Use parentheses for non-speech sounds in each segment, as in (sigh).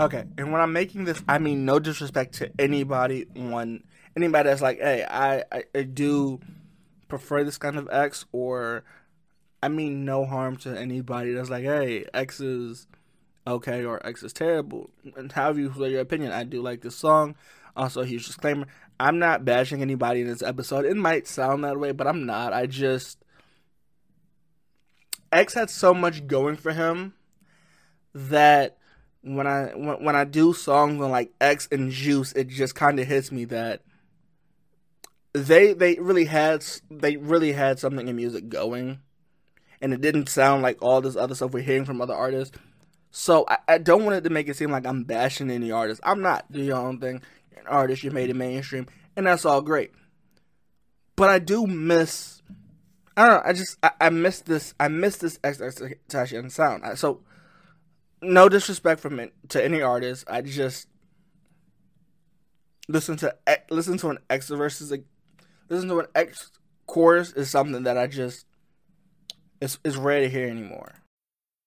Okay, and when I'm making this, I mean no disrespect to anybody on anybody that's like, hey, I, I, I do prefer this kind of X, or I mean no harm to anybody that's like, hey, X is okay or X is terrible. And however you your opinion, I do like this song. Also, huge disclaimer: I'm not bashing anybody in this episode. It might sound that way, but I'm not. I just X had so much going for him that when I when, when I do songs on like X and Juice, it just kind of hits me that they they really had they really had something in music going, and it didn't sound like all this other stuff we're hearing from other artists. So I, I don't want it to make it seem like I'm bashing any artist. I'm not. Do your own thing. An artist. You made it mainstream, and that's all great. But I do miss. I don't know. I just I, I miss this. I miss this XXXTentacion sound. So no disrespect from it to any artist. I just listen to listen to an X versus a listen to an X chorus is something that I just is is rare to hear anymore.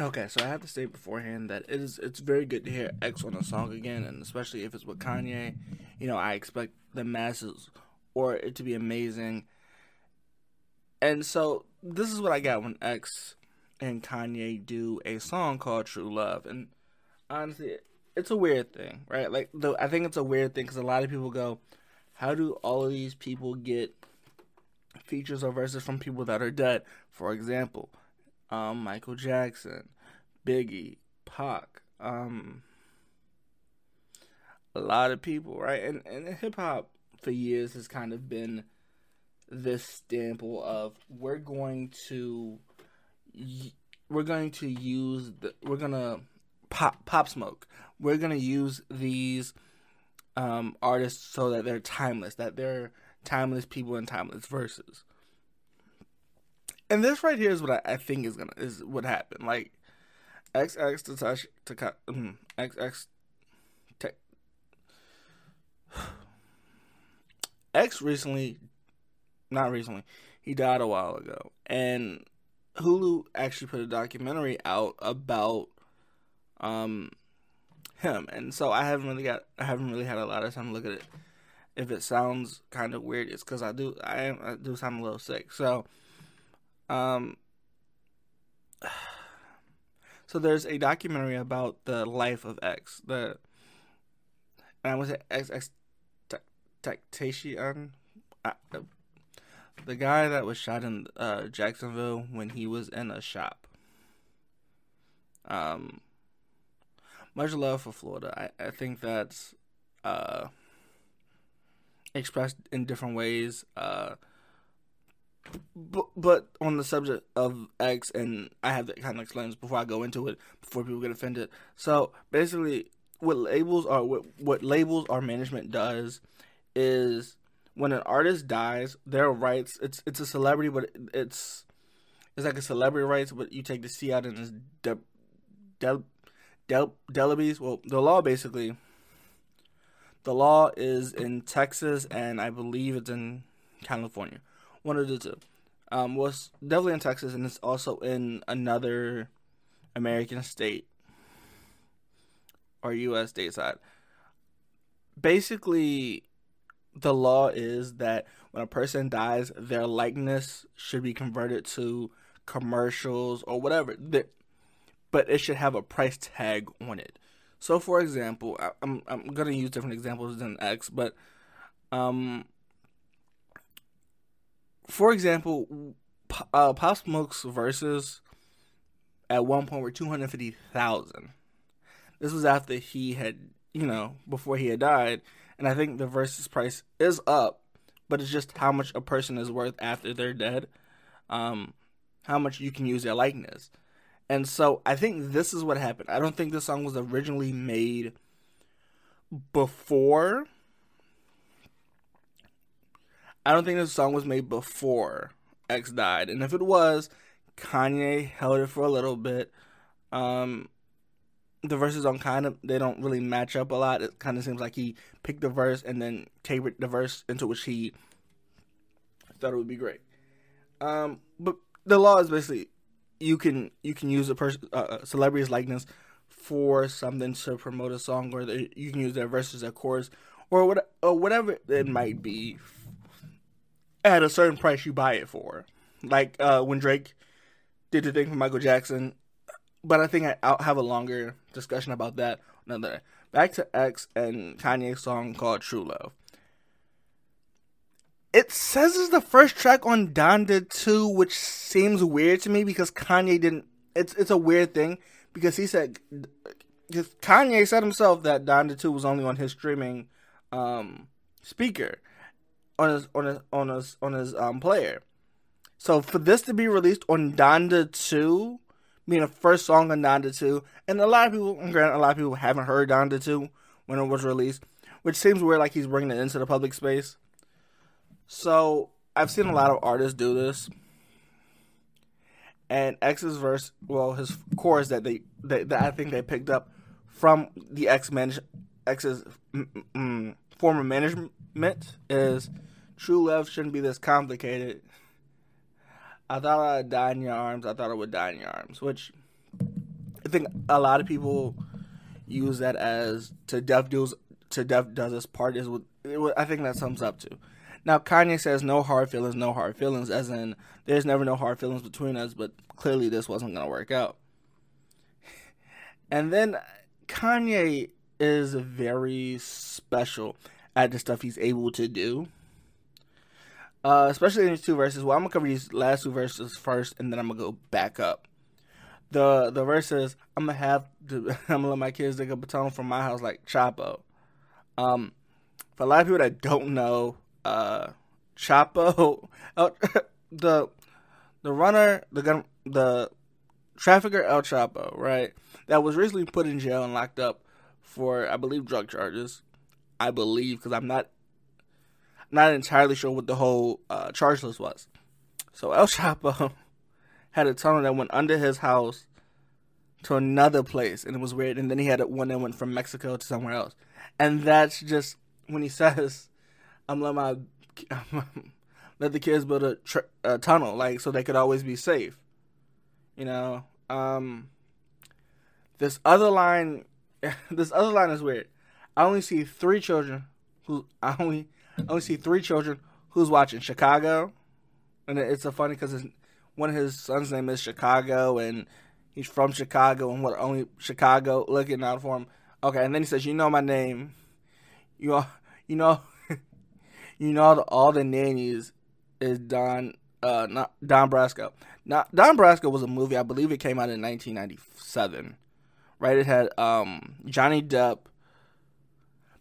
Okay, so I have to say beforehand that it is it's very good to hear X on a song again, and especially if it's with Kanye. You know, I expect the masses or it to be amazing. And so this is what I got when X and Kanye do a song called True Love, and honestly, it's a weird thing, right? Like, though I think it's a weird thing because a lot of people go, "How do all of these people get features or verses from people that are dead?" For example um, Michael Jackson, Biggie, Pac, um, a lot of people, right? And and hip hop for years has kind of been this stample of we're going to we're going to use the we're gonna pop pop smoke. We're gonna use these um, artists so that they're timeless, that they're timeless people and timeless verses and this right here is what I, I think is gonna is what happened. Like XX to cut mm, XX te- X recently, not recently, he died a while ago, and Hulu actually put a documentary out about um him, and so I haven't really got I haven't really had a lot of time to look at it. If it sounds kind of weird, it's because I do I am I do sound a little sick, so. Um, (sighs) so there's a documentary about the life of X. The and I was X X Tactation. The guy that was shot in uh, Jacksonville when he was in a shop. Um, much love for Florida. I, I think that's uh, expressed in different ways. Uh, but, but on the subject of X, and I have to kind of explain this before I go into it, before people get offended. So basically, what labels are what, what labels our management does is when an artist dies, their rights it's it's a celebrity, but it's it's like a celebrity rights, but you take the C out and it's de, de, de, Delabies. Well, the law basically, the law is in Texas and I believe it's in California one of the two. Um, was definitely in Texas, and it's also in another American state or U.S. stateside. Basically, the law is that when a person dies, their likeness should be converted to commercials or whatever. But it should have a price tag on it. So, for example, I'm I'm gonna use different examples than X, but um, for example, uh, Pop Smoke's verses at one point were two hundred fifty thousand. This was after he had, you know, before he had died, and I think the verses price is up, but it's just how much a person is worth after they're dead, um, how much you can use their likeness, And so I think this is what happened. I don't think this song was originally made before. I don't think this song was made before X died. And if it was, Kanye held it for a little bit. Um, the verses on kind of they don't really match up a lot. It kind of seems like he picked the verse and then tapered the verse into which he thought it would be great. Um, but the law is basically you can you can use a person uh, celebrity's likeness for something to promote a song, or the, you can use their verses, their chorus, or what or whatever it might be. At a certain price, you buy it for. Like uh, when Drake did the thing for Michael Jackson, but I think I, will have a longer discussion about that another. Back to X and Kanye's song called True Love. It says it's the first track on Donda 2, which seems weird to me because Kanye didn't. It's it's a weird thing because he said Kanye said himself that Donda 2 was only on his streaming um, speaker on his on his on his on his um, player. So for this to be released on Donda 2 being the first song on Donda 2, and a lot of people, granted, a lot of people haven't heard Donda 2 when it was released, which seems weird, like he's bringing it into the public space. So I've seen a lot of artists do this, and X's verse, well, his chorus that they that, that I think they picked up from the X manage X's mm, mm, former management is true love shouldn't be this complicated. I thought I would die in your arms. I thought I would die in your arms, which I think a lot of people use that as to Def does to Def does this part is what I think that sums up to. Now Kanye says no hard feelings, no hard feelings, as in there's never no hard feelings between us, but clearly this wasn't gonna work out. And then Kanye is very special at the stuff he's able to do. Uh, especially in these two verses. Well, I'm gonna cover these last two verses first, and then I'm gonna go back up. The the verses I'm gonna have to, (laughs) I'm gonna let my kids dig a baton from my house like Chapo. Um, for a lot of people that don't know, uh, Chapo, (laughs) (laughs) the the runner, the gun, the trafficker El Chapo, right? That was recently put in jail and locked up for, I believe, drug charges. I believe because I'm not not entirely sure what the whole uh, charge list was. So El Chapo (laughs) had a tunnel that went under his house to another place, and it was weird. And then he had one that went from Mexico to somewhere else, and that's just when he (laughs) says, "I'm let my (laughs) let the kids build a, tr- a, tunnel, like so they could always be safe." You know, um, this other line, this other line is weird. I only see three children who I only I only see three children who's watching Chicago, and it's so funny because one of his son's name is Chicago, and he's from Chicago, and what only Chicago looking out for him. Okay, and then he says, "You know my name, you all, you know, (laughs) you know the, all the nannies is Don, uh, not Don Brasco. Now Don Brasco was a movie, I believe it came out in 1997, right? It had um Johnny Depp."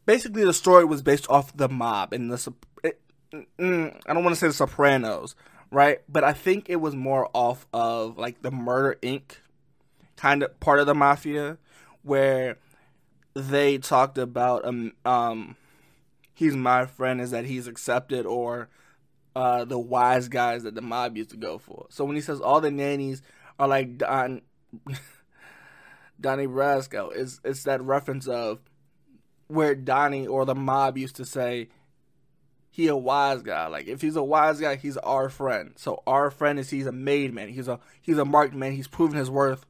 Basically the story was based off the mob and the it, mm, I don't want to say the Sopranos, right? But I think it was more off of like the Murder Inc. kind of part of the mafia where they talked about um um he's my friend is that he's accepted or uh the wise guys that the mob used to go for. So when he says all the nannies are like Don (laughs) Donnie Brasco, it's it's that reference of where Donnie or the mob used to say he a wise guy. Like if he's a wise guy, he's our friend. So our friend is he's a made man. He's a he's a marked man. He's proven his worth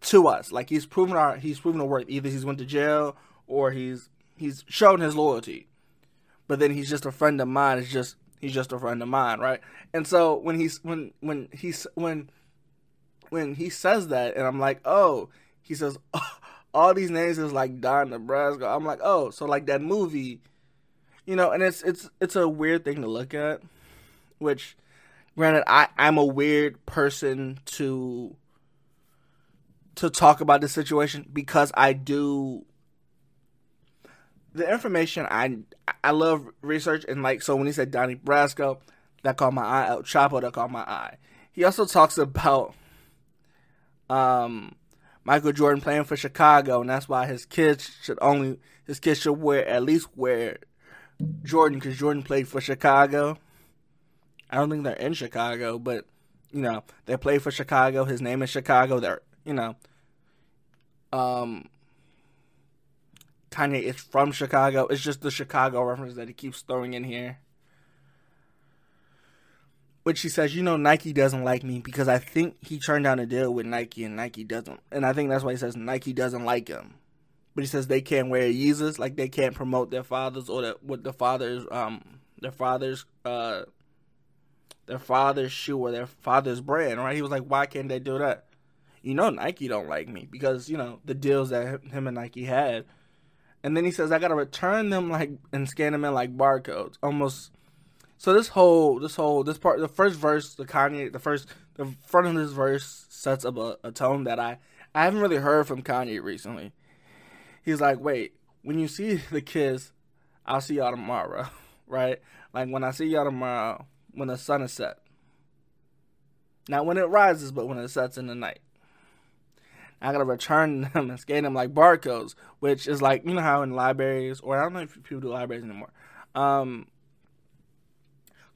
to us. Like he's proven our he's proven the worth. Either he's went to jail or he's he's shown his loyalty. But then he's just a friend of mine. It's just he's just a friend of mine, right? And so when he's when when he's when when he says that, and I'm like, oh, he says, oh, (laughs) all these names is like Donnie Brasco. I'm like, oh, so like that movie, you know, and it's it's it's a weird thing to look at. Which, granted, I I'm a weird person to to talk about this situation because I do the information I I love research and like so when he said Donnie Brasco, that caught my eye. El Chapo, that caught my eye. He also talks about um, Michael Jordan playing for Chicago, and that's why his kids should only his kids should wear at least wear Jordan because Jordan played for Chicago. I don't think they're in Chicago, but you know they play for Chicago. His name is Chicago. They're you know, um, Kanye is from Chicago. It's just the Chicago reference that he keeps throwing in here. Which he says, you know, Nike doesn't like me because I think he turned down a deal with Nike and Nike doesn't. And I think that's why he says Nike doesn't like him. But he says they can't wear Yeezys, like they can't promote their fathers or the, what the fathers, um, their fathers, uh, their father's shoe or their father's brand, right? He was like, why can't they do that? You know, Nike don't like me because you know the deals that him and Nike had. And then he says, I gotta return them like and scan them in like barcodes, almost so this whole this whole this part the first verse the Kanye the first the front of this verse sets up a, a tone that I I haven't really heard from Kanye recently. He's like, wait, when you see the kids, I'll see y'all tomorrow, (laughs) right? Like when I see y'all tomorrow, when the sun is set. Not when it rises, but when it sets in the night. I gotta return (laughs) them and scan them like barcodes, which is like you know how in libraries, or I don't know if people do libraries anymore. Um,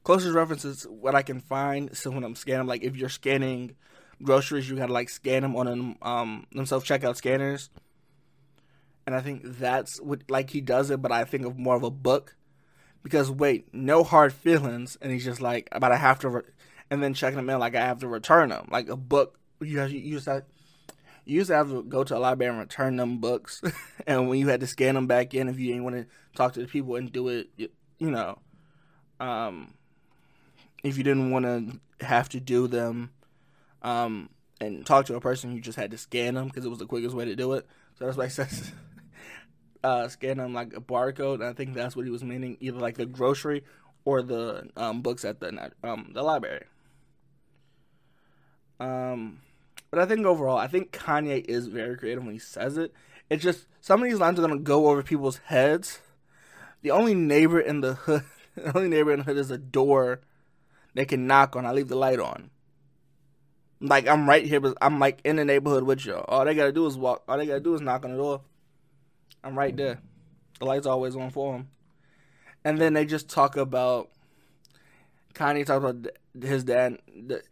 closest references what I can find. So when I'm scanning, like if you're scanning groceries, you gotta like scan them on them um them self checkout scanners. And I think that's what like he does it, but I think of more of a book because wait, no hard feelings, and he's just like, but I have to, re-, and then checking them in like I have to return them like a book. You have, you just have, you used to have to go to a library and return them books, (laughs) and when you had to scan them back in, if you didn't want to talk to the people and do it, you, you know, um, if you didn't want to have to do them um, and talk to a person, you just had to scan them because it was the quickest way to do it. So that's why I says (laughs) uh, scan them like a barcode. I think that's what he was meaning, either like the grocery or the um, books at the um, the library. Um, but I think overall, I think Kanye is very creative when he says it. It's just some of these lines are gonna go over people's heads. The only neighbor in the hood, (laughs) the only neighbor in the hood is a door they can knock on. I leave the light on. Like I'm right here, but I'm like in the neighborhood with you. All they gotta do is walk. All they gotta do is knock on the door. I'm right there. The light's always on for them. And then they just talk about Kanye talks about his dad,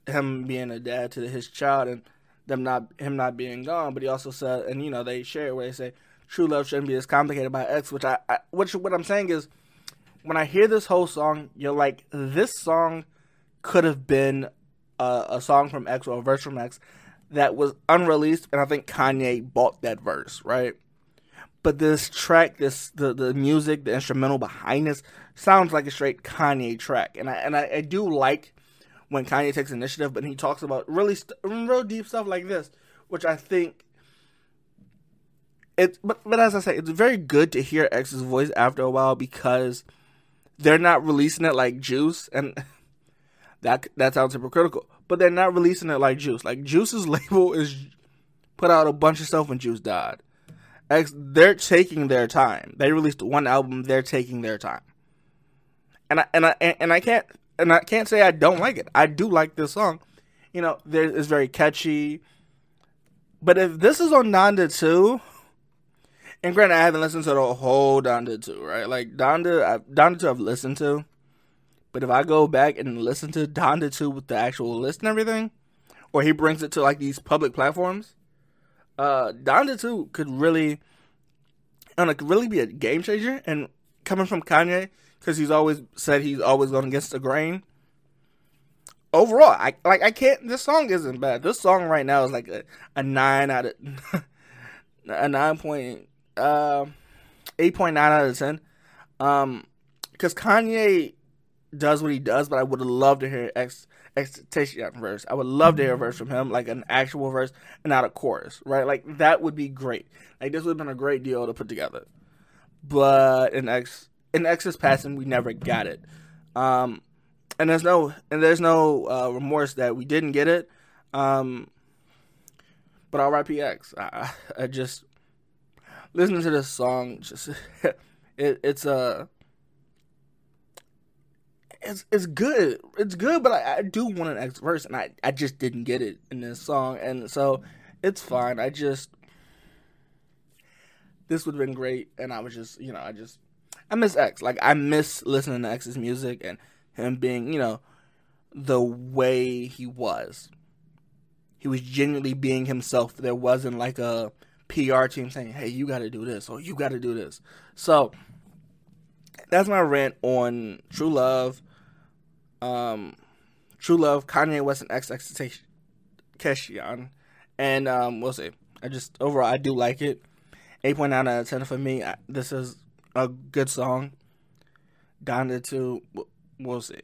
him being a dad to his child, and them not him not being gone. But he also said, and you know they share where they say true love shouldn't be as complicated by X. Which I, I which what I'm saying is, when I hear this whole song, you're like, this song could have been a, a song from X or a verse from X that was unreleased, and I think Kanye bought that verse, right? But this track, this the the music, the instrumental behind this sounds like a straight Kanye track, and I and I, I do like when Kanye takes initiative, but he talks about really st- real deep stuff like this, which I think it. But but as I say, it's very good to hear X's voice after a while because they're not releasing it like Juice, and (laughs) that that sounds hypocritical. But they're not releasing it like Juice. Like Juice's (laughs) label is put out a bunch of stuff when Juice died. X, they're taking their time. They released one album. They're taking their time. And I and I and I can't and I can't say I don't like it. I do like this song. You know, there it's very catchy. But if this is on Donda 2, and granted, I haven't listened to the whole Donda 2, right? Like Donda, I, Donda 2 I've listened to, but if I go back and listen to Donda 2 with the actual list and everything, or he brings it to like these public platforms, uh, Donda 2 could really, and it could really be a game changer. And coming from Kanye, because he's always said he's always going against the grain. Overall, I like I can't. This song isn't bad. This song right now is like a, a nine out of (laughs) a nine point uh, eight point nine out of ten. Um, because Kanye does what he does, but I would loved to hear X XXXTentacion verse. I would love to hear a verse from him, like an actual verse and not a chorus, right? Like that would be great. Like this would have been a great deal to put together. But in X in X's passing, we never got it. Um, and there's no and there's no uh, remorse that we didn't get it. Um, but R.I.P. X. I, I just listening to this song. Just (laughs) it, it's a it's it's good. It's good, but I, I do want an X verse, and I, I just didn't get it in this song. And so it's fine. I just this would have been great, and I was just you know I just I miss X. Like I miss listening to X's music and him being you know the way he was. He was genuinely being himself. There wasn't like a PR team saying, "Hey, you got to do this," or "You got to do this." So that's my rant on True Love. Um, True Love, Kanye West, and XXXTentacion, and um, we'll see. I just overall I do like it. Eight point nine out of ten for me. I, this is a good song. Donda 2, we'll see.